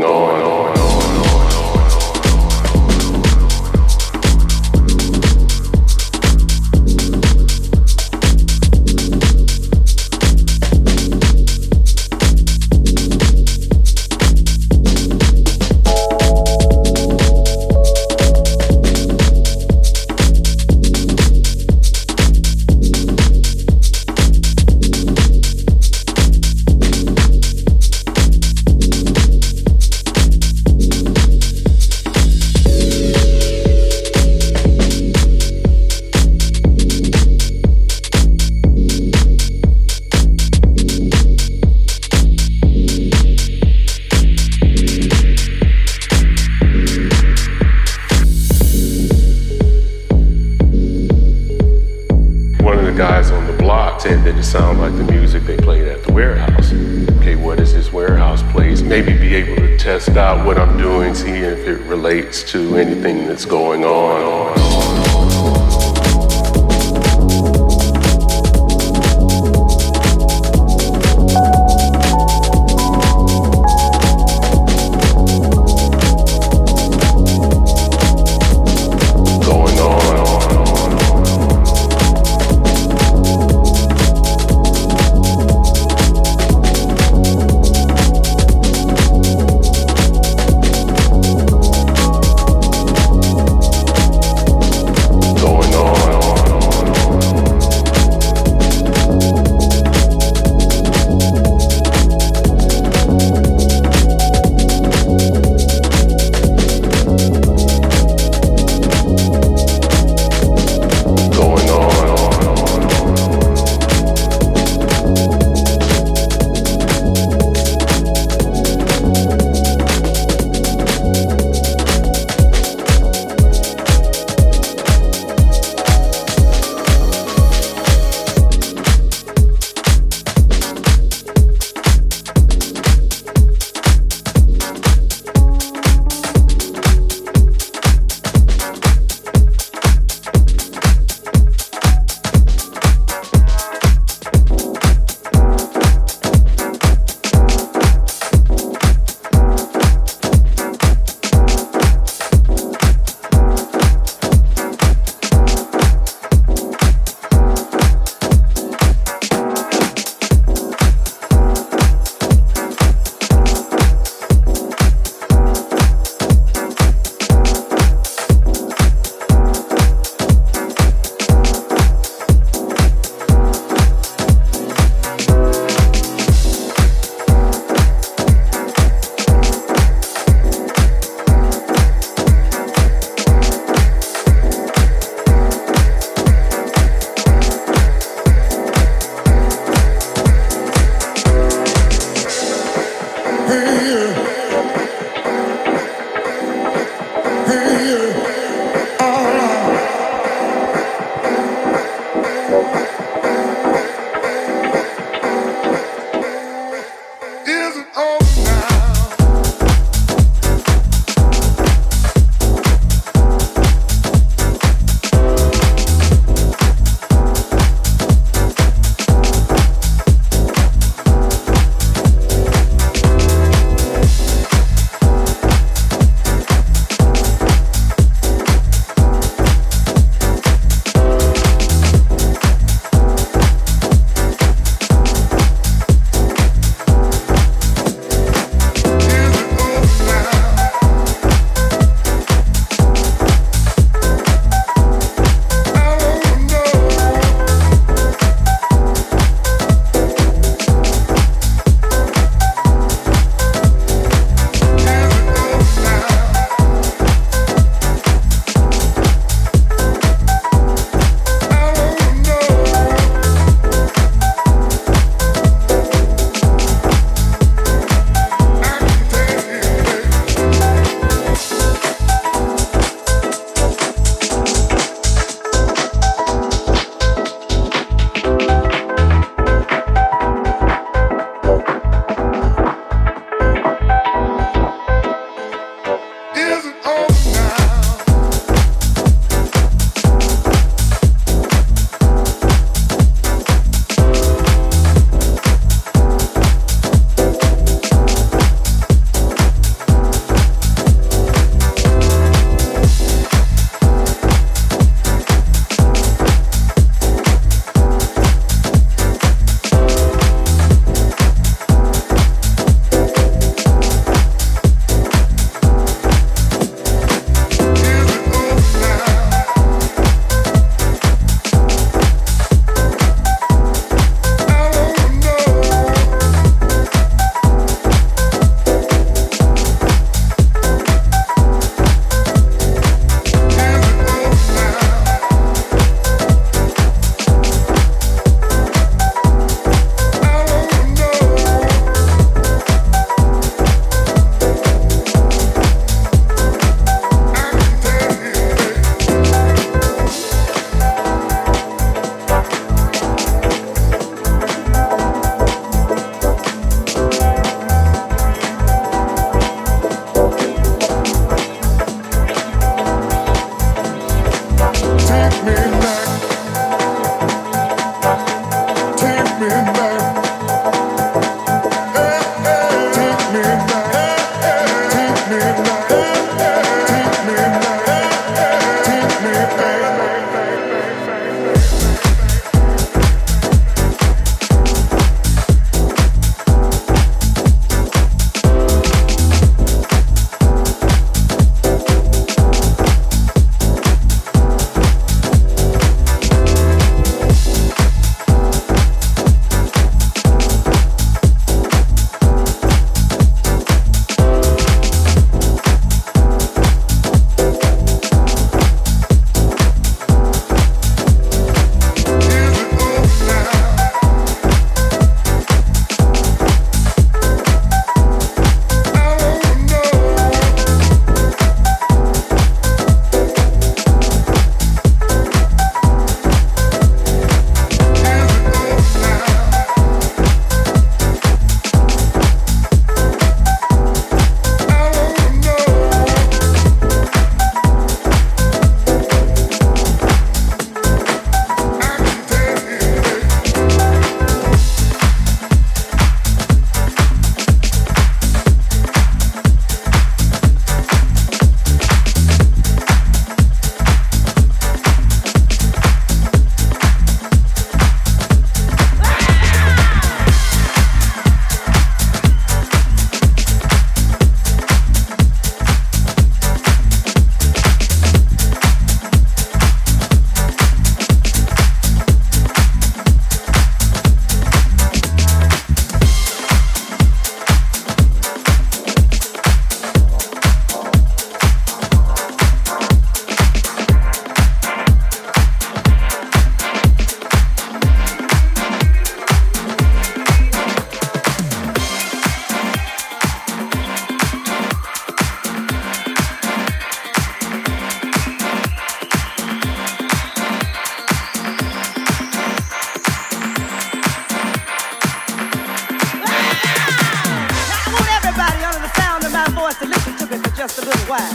going on.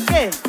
¿Qué?